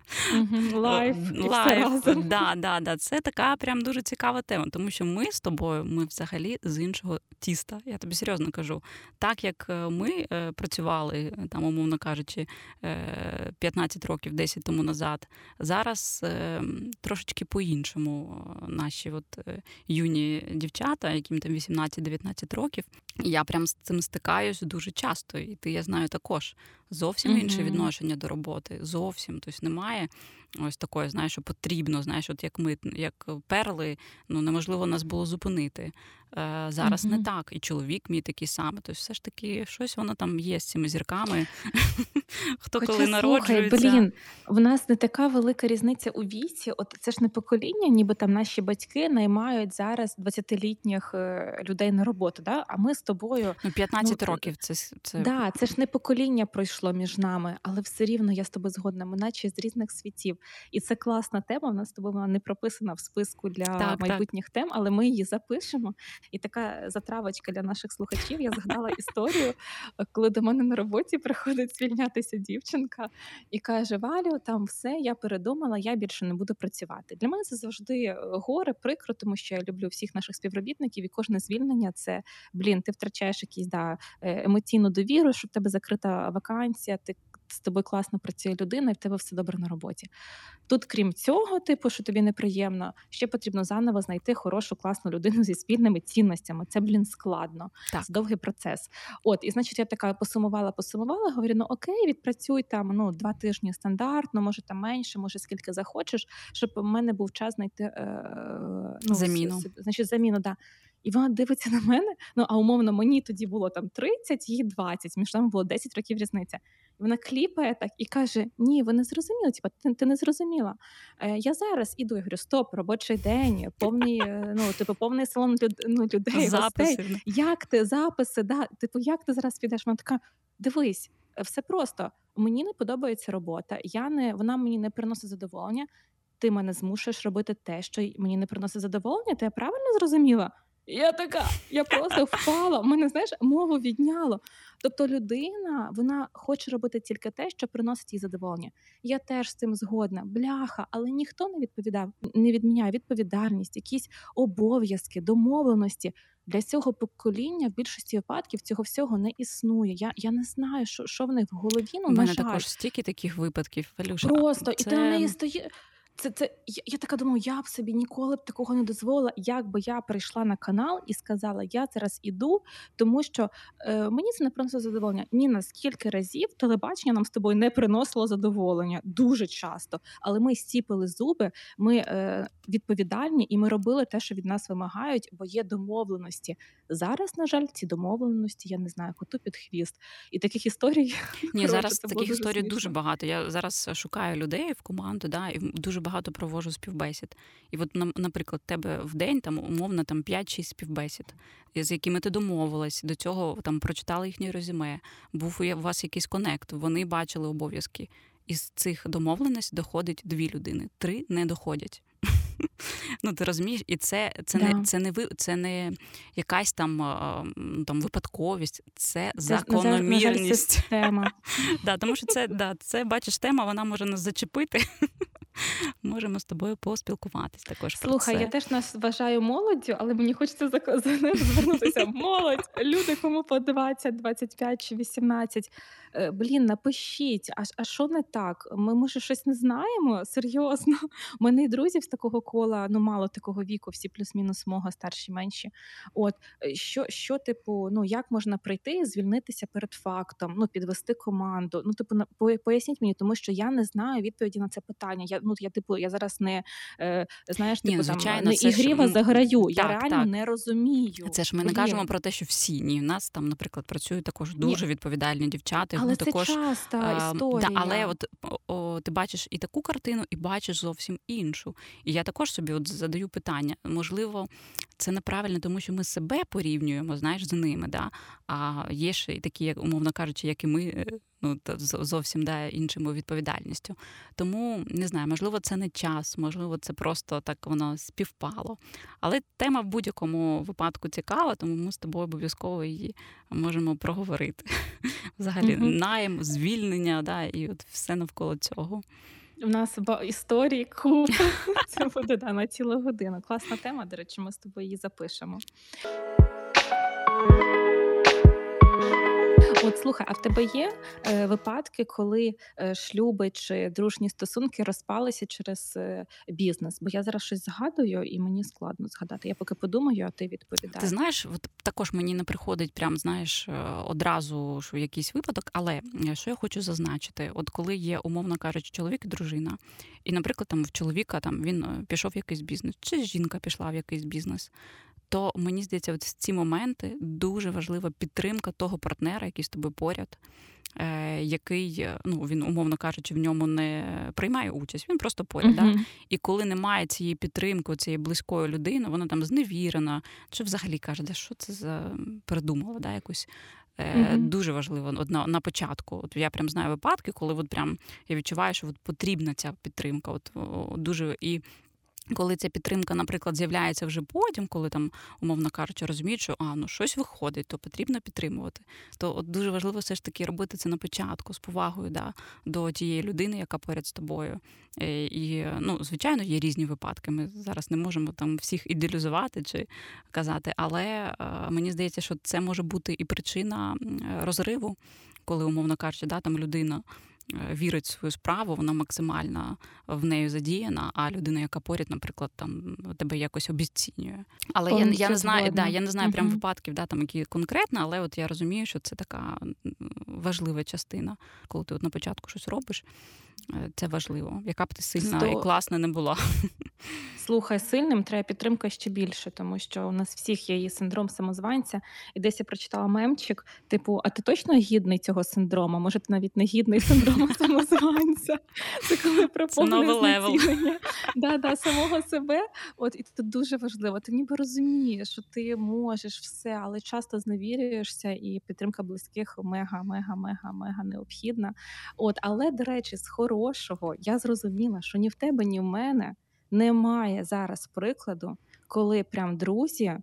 life. Life. Да, да, да. Це така прям дуже цікава тема, тому що ми з тобою, ми взагалі з іншого тіста. Я тобі серйозно кажу. Так як е, ми е, працювали, там, умовно кажучи, 15 е, років, 10 тому назад, зараз трошечки по-іншому наші от юні дівчата, яким там 18-19 років, я прям з цим стикаюсь дуже часто, і ти я знаю також зовсім інше відношення до роботи. Зовсім тобто немає ось такої, знаєш, що потрібно. Знаєш, от як ми як перли, ну неможливо нас було зупинити. Е, зараз угу. не так, і чоловік мій такий самий. Тобто, все ж таки, щось воно там є з цими зірками. [laughs] Хто Хоча, коли народжується. Слухай, блін, в нас не така велика різниця у віці. От це ж не покоління, ніби там наші батьки наймають зараз 20-літніх е, людей на роботу. Да? А ми з тобою ну 15 ну, років. Це це да, це ж не покоління пройшло між нами, але все рівно я з тобою згодна. Ми наче з різних світів, і це класна тема. У нас з тобою вона не прописана в списку для так, майбутніх так. тем, але ми її запишемо. І така затравочка для наших слухачів. Я згадала історію, коли до мене на роботі приходить звільнятися дівчинка і каже: Валю, там все, я передумала, я більше не буду працювати. Для мене це завжди е, горе, прикро, тому що я люблю всіх наших співробітників, і кожне звільнення це блін, ти втрачаєш якісь да, е, емоційну довіру, щоб в тебе закрита вакансія. Ти з тобою класно працює людина, і в тебе все добре на роботі. Тут, крім цього, типу, що тобі неприємно, ще потрібно заново знайти хорошу, класну людину зі спільними цінностями. Це, блін, складно. Так. Це довгий процес. От, і значить, я така посумувала, посумувала, говорю: ну окей, відпрацюй там ну, два тижні стандартно, може там менше, може скільки захочеш, щоб у мене був час знайти е, ну, заміну. Значить, заміну, да. І вона дивиться на мене. Ну а умовно, мені тоді було там 30, їй 20, між нами було 10 років різниця. І вона кліпає так і каже: Ні, ви не зрозуміли. Типа, ти, ти не зрозуміла. Е, Я зараз іду. Я говорю, стоп, робочий день, повний, е, ну типу, повний салон люд, ну, людей. Записи. Гостей. Як ти записи? Да, Типу, як ти зараз підеш? Вона така, дивись, все просто. Мені не подобається робота. Я не вона мені не приносить задоволення. Ти мене змушуєш робити те, що мені не приносить задоволення. Ти я правильно зрозуміла? Я така, я просто впала. Мене знаєш, мову відняло. Тобто, людина вона хоче робити тільки те, що приносить їй задоволення. Я теж з цим згодна, бляха, але ніхто не відповідав, не відміняє відповідальність, якісь обов'язки, домовленості. Для цього покоління в більшості випадків цього всього не існує. Я я не знаю, що що в них в голові. Ну, У мене на жаль. також стільки таких випадків. Валюша. Просто це... і ти на неї стоїш. Це це я, я така думаю, я б собі ніколи б такого не дозволила. Якби я прийшла на канал і сказала, я зараз іду, тому що е, мені це не приносить задоволення. Ні на скільки разів телебачення нам з тобою не приносило задоволення дуже часто. Але ми стіпили зуби, ми е, відповідальні і ми робили те, що від нас вимагають, бо є домовленості. Зараз, на жаль, ці домовленості я не знаю, коту під хвіст. І таких історій ні, [laughs] зараз таких історій дуже багато. Я зараз шукаю людей в команду, да, і дуже багато провожу співбесід. І от, наприклад, тебе в день там умовно там 5-6 співбесід, з якими ти домовилась, до цього там прочитали їхнє резюме, був у вас якийсь конект, вони бачили обов'язки. Із цих домовленостей доходить дві людини, три не доходять. [laughs] Ну, ти розумієш, і це це, да. не це не це не якась там там випадковість, це, це закономірність. Тема. [laughs] Да, Тому що це да, це бачиш, тема вона може нас зачепити. [laughs] Можемо з тобою поспілкуватись також. Слухай, про це. я теж нас вважаю молоддю, але мені хочеться звернутися. Молодь, люди, кому по 20, 25 чи 18. Е, блін, напишіть, а а що не так? Ми може щось не знаємо? Серйозно. У мене і друзів з такого кола, ну мало такого віку, всі плюс-мінус мого, старші, менші. От е, що, що, типу, ну як можна прийти і звільнитися перед фактом, ну підвести команду? Ну, типу, поясніть мені, тому що я не знаю відповіді на це питання. Я ну я типу, я зараз не е, знаєш, типу, ні, звичайно, там, не ігріва ж... заграю. Так, я реально так. не розумію. Це ж ми не кажемо про те, що всі ні. У нас там, наприклад, працюють також дуже ні. відповідальні дівчата. Але це також, часта історія. Да, але от о, ти бачиш і таку картину, і бачиш зовсім іншу. І я також собі от задаю питання. Можливо, це неправильно, тому що ми себе порівнюємо, знаєш, з ними. Да? А є ж і такі, як умовно кажучи, як і ми. Е, ну зовсім да, іншою відповідальністю. Тому не знаю, можливо, це не час, можливо, це просто так воно співпало. Але тема в будь-якому випадку цікава, тому ми з тобою обов'язково її можемо проговорити. [laughs] Взагалі, найм, звільнення, да, і от все навколо цього. У нас історії купа. Це буде да, на цілу годину. Класна тема, до речі, ми з тобою її запишемо. От слухай, а в тебе є е, випадки, коли е, шлюби чи дружні стосунки розпалися через е, бізнес? Бо я зараз щось згадую, і мені складно згадати. Я поки подумаю, а ти відповідаєш. Ти знаєш, от також мені не приходить прям знаєш е, одразу що якийсь випадок, але е, що я хочу зазначити, от коли є, умовно кажучи, чоловік і дружина, і, наприклад, там в чоловіка там він е, пішов в якийсь бізнес, чи жінка пішла в якийсь бізнес то мені здається, от в ці моменти дуже важлива підтримка того партнера, який з тобою поряд. Е, який, ну він, умовно кажучи, в ньому не приймає участь, він просто поряд. Uh-huh. Да? І коли немає цієї підтримки, цієї близької людини, вона там зневірена, чи взагалі каже, де що це за придумала, да, якусь. Uh-huh. Дуже важливо от на, на початку. От я прям знаю випадки, коли от прям я відчуваю, що от потрібна ця підтримка. От дуже і коли ця підтримка, наприклад, з'являється вже потім, коли там, умовно кажучи, розуміють, що а ну щось виходить, то потрібно підтримувати. То от дуже важливо все ж таки робити це на початку з повагою да, до тієї людини, яка поряд з тобою. Е, і ну, звичайно, є різні випадки. Ми зараз не можемо там всіх ідеалізувати чи казати, але е, мені здається, що це може бути і причина розриву, коли, умовно кажучи, да, там людина. Е, вірить в свою справу, вона максимально в неї задіяна, а людина, яка поряд, наприклад, там тебе якось обіцінює. Але я я не знаю, да, я не знаю прям випадків, да, там які конкретно, але от я розумію, що це така важлива частина, коли ти от на початку щось робиш. Е, це важливо, яка б ти сильна Сто... і класна не була. [laughs] Слухай, сильним треба підтримка ще більше, тому що у нас всіх є її синдром самозванця. І десь я прочитала мемчик, типу, а ти точно гідний цього синдрому? Може, ти навіть не гідний синдрому [laughs] самозванця? Це коли про да, да, самого себе. От і це дуже важливо. Ти ніби розумієш, що ти можеш все, але часто зневірюєшся, і підтримка близьких мега, мега, мега, мега необхідна. От, але до речі, з хорошого. Я зрозуміла, що ні в тебе, ні в мене немає зараз прикладу, коли прям друзі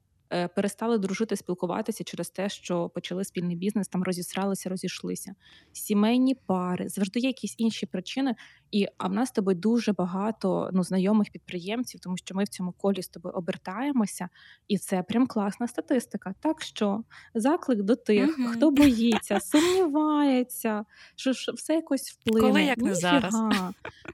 перестали дружити, спілкуватися через те, що почали спільний бізнес, там розісралися, розійшлися. Сімейні пари завжди є якісь інші причини. І а в нас з тобою дуже багато ну знайомих підприємців, тому що ми в цьому колі з тобою обертаємося, і це прям класна статистика. Так що заклик до тих, uh-huh. хто боїться, [laughs] сумнівається, що ж все якось вплине. Коли як не зараз.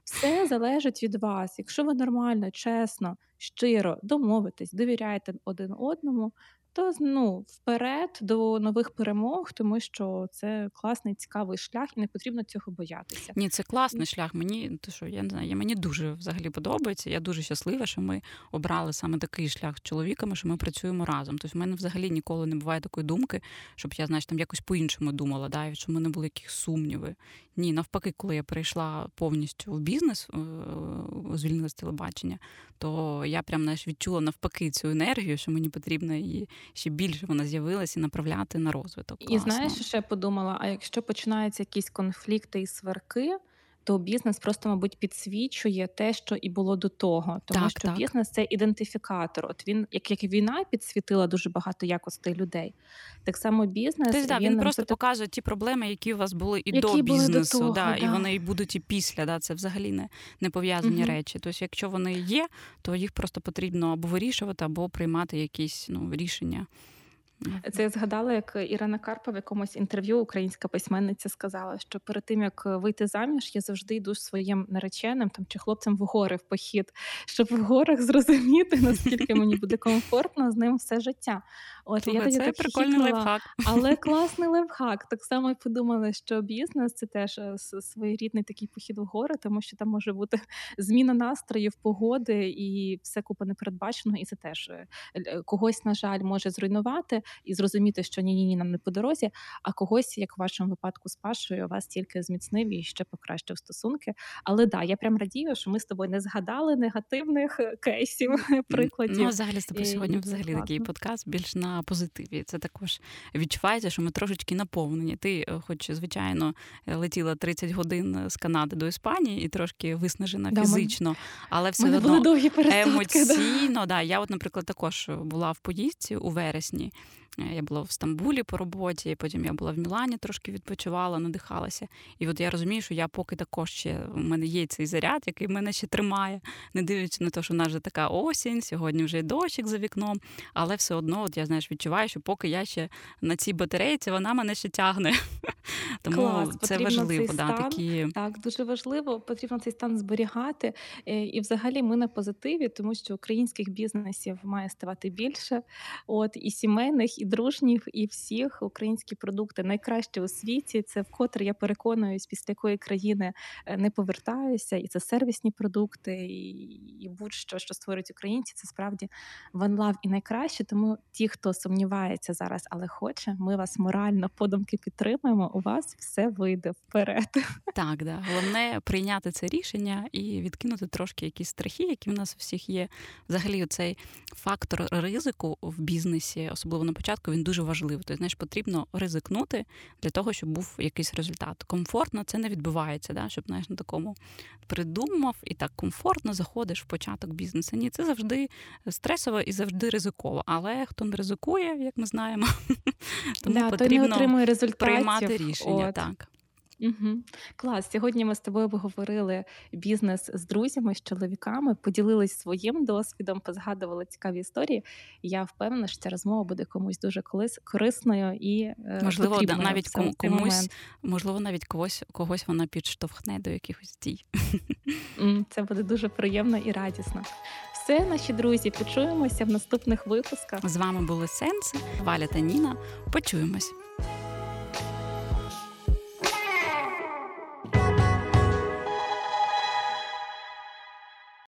Все залежить від вас. Якщо ви нормально, чесно щиро домовитись, довіряєте один одному, то ну вперед до нових перемог, тому що це класний цікавий шлях, і не потрібно цього боятися. Ні, це класний шлях. Мені то що я не знаю, мені дуже взагалі подобається. Я дуже щаслива, що ми обрали саме такий шлях з чоловіками, що ми працюємо разом. Тобто, в мене взагалі ніколи не буває такої думки, щоб я значить, там якось по-іншому думала, да, і що в мене були якісь сумніви. Ні, навпаки, коли я перейшла повністю в бізнес, е, звільнила з телебачення, то я прям знаєш, відчула навпаки цю енергію, що мені потрібно її ще більше вона з'явилася і направляти на розвиток. Класно. І знаєш, що я подумала: а якщо починаються якісь конфлікти і сварки, то бізнес просто, мабуть, підсвічує те, що і було до того, тому так, що так. бізнес це ідентифікатор. От він, як як війна підсвітила дуже багато якостей людей, так само бізнес Тобто, він, він просто показує ті проблеми, які у вас були і які до бізнесу, до того, да, да. і вони і будуть і після. Да, Це взагалі не не пов'язані угу. речі. Тобто, якщо вони є, то їх просто потрібно або вирішувати, або приймати якісь ну рішення. Це я згадала, як Ірина Карпа в якомусь інтерв'ю українська письменниця сказала, що перед тим як вийти заміж, я завжди йду своїм нареченим там чи хлопцем в гори в похід, щоб в горах зрозуміти, наскільки мені буде комфортно з ним все життя. От Слухай, я це прикольний лайфхак. але [laughs] класний лайфхак. Так само й подумала, що бізнес це теж е, своєрідний такий похід в гори, тому що там може бути зміна настроїв, погоди і все купа непередбаченого, і це теж е, е, когось, на жаль, може зруйнувати і зрозуміти, що ні, ні, ні, нам не по дорозі, а когось, як в вашому випадку з Пашою, вас тільки зміцнив і ще покращив стосунки. Але да, я прям радію, що ми з тобою не згадали негативних кейсів, [laughs] прикладів. Ну, взагалі з тобою сьогодні взагалі такий подкаст більш на позитиві. Це також відчувається, що ми трошечки наповнені. Ти, е, хоч звичайно, летіла 30 годин з Канади до Іспанії і трошки виснажена да, фізично, але все одно емоційно. Да. да. Я, от, наприклад, також була в поїздці у вересні. Е, я була в Стамбулі по роботі, потім я була в Мілані, трошки відпочивала, надихалася. І от я розумію, що я поки також ще у мене є цей заряд, який мене ще тримає, не дивлячись на те, що в нас вже така осінь, сьогодні вже дощик за вікном. Але все одно, от я знаєш, відчуваю, що поки я ще на цій батарейці, вона мене ще тягне. [laughs] Тому Клас, це важливо. Цей да, стан, такі... Так, дуже важливо, потрібно цей стан зберігати. Е, і взагалі ми на позитиві, тому що українських бізнесів має ставати більше, от і сімейних і дружніх, і всіх українські продукти найкраще у світі. Це вкотре я переконуюсь, після якої країни е, не повертаюся, і це сервісні продукти, і, і будь-що, що створюють українці, це справді love і найкраще. Тому ті, хто сумнівається зараз, але хоче, ми вас морально подумки підтримуємо. У вас все вийде вперед. Так, да. Головне прийняти це рішення і відкинути трошки якісь страхи, які в нас у всіх є. Взагалі, цей фактор ризику в бізнесі, особливо на початку, він дуже важливий. Тобто, знаєш, потрібно ризикнути для того, щоб був якийсь результат. Комфортно це не відбувається, да? щоб знаєш, на такому придумав і так комфортно заходиш в початок бізнесу. Ні, це завжди стресово і завжди ризиково. Але хто не ризикує, як ми знаємо, [laughs] тому да, потрібно той не приймати рішення. От. Так. Угу. Клас. Сьогодні ми з тобою обговорили бізнес з друзями, з чоловіками, поділились своїм досвідом, позгадували цікаві історії. Я впевнена, що ця розмова буде комусь дуже корисною і е, можливо потрібною навіть в цей комусь, момент. можливо, навіть когось когось вона підштовхне до якихось дій. Це буде дуже приємно і радісно. Все, наші друзі, почуємося в наступних випусках. З вами були Сенси, Валя та Ніна. Почуємось.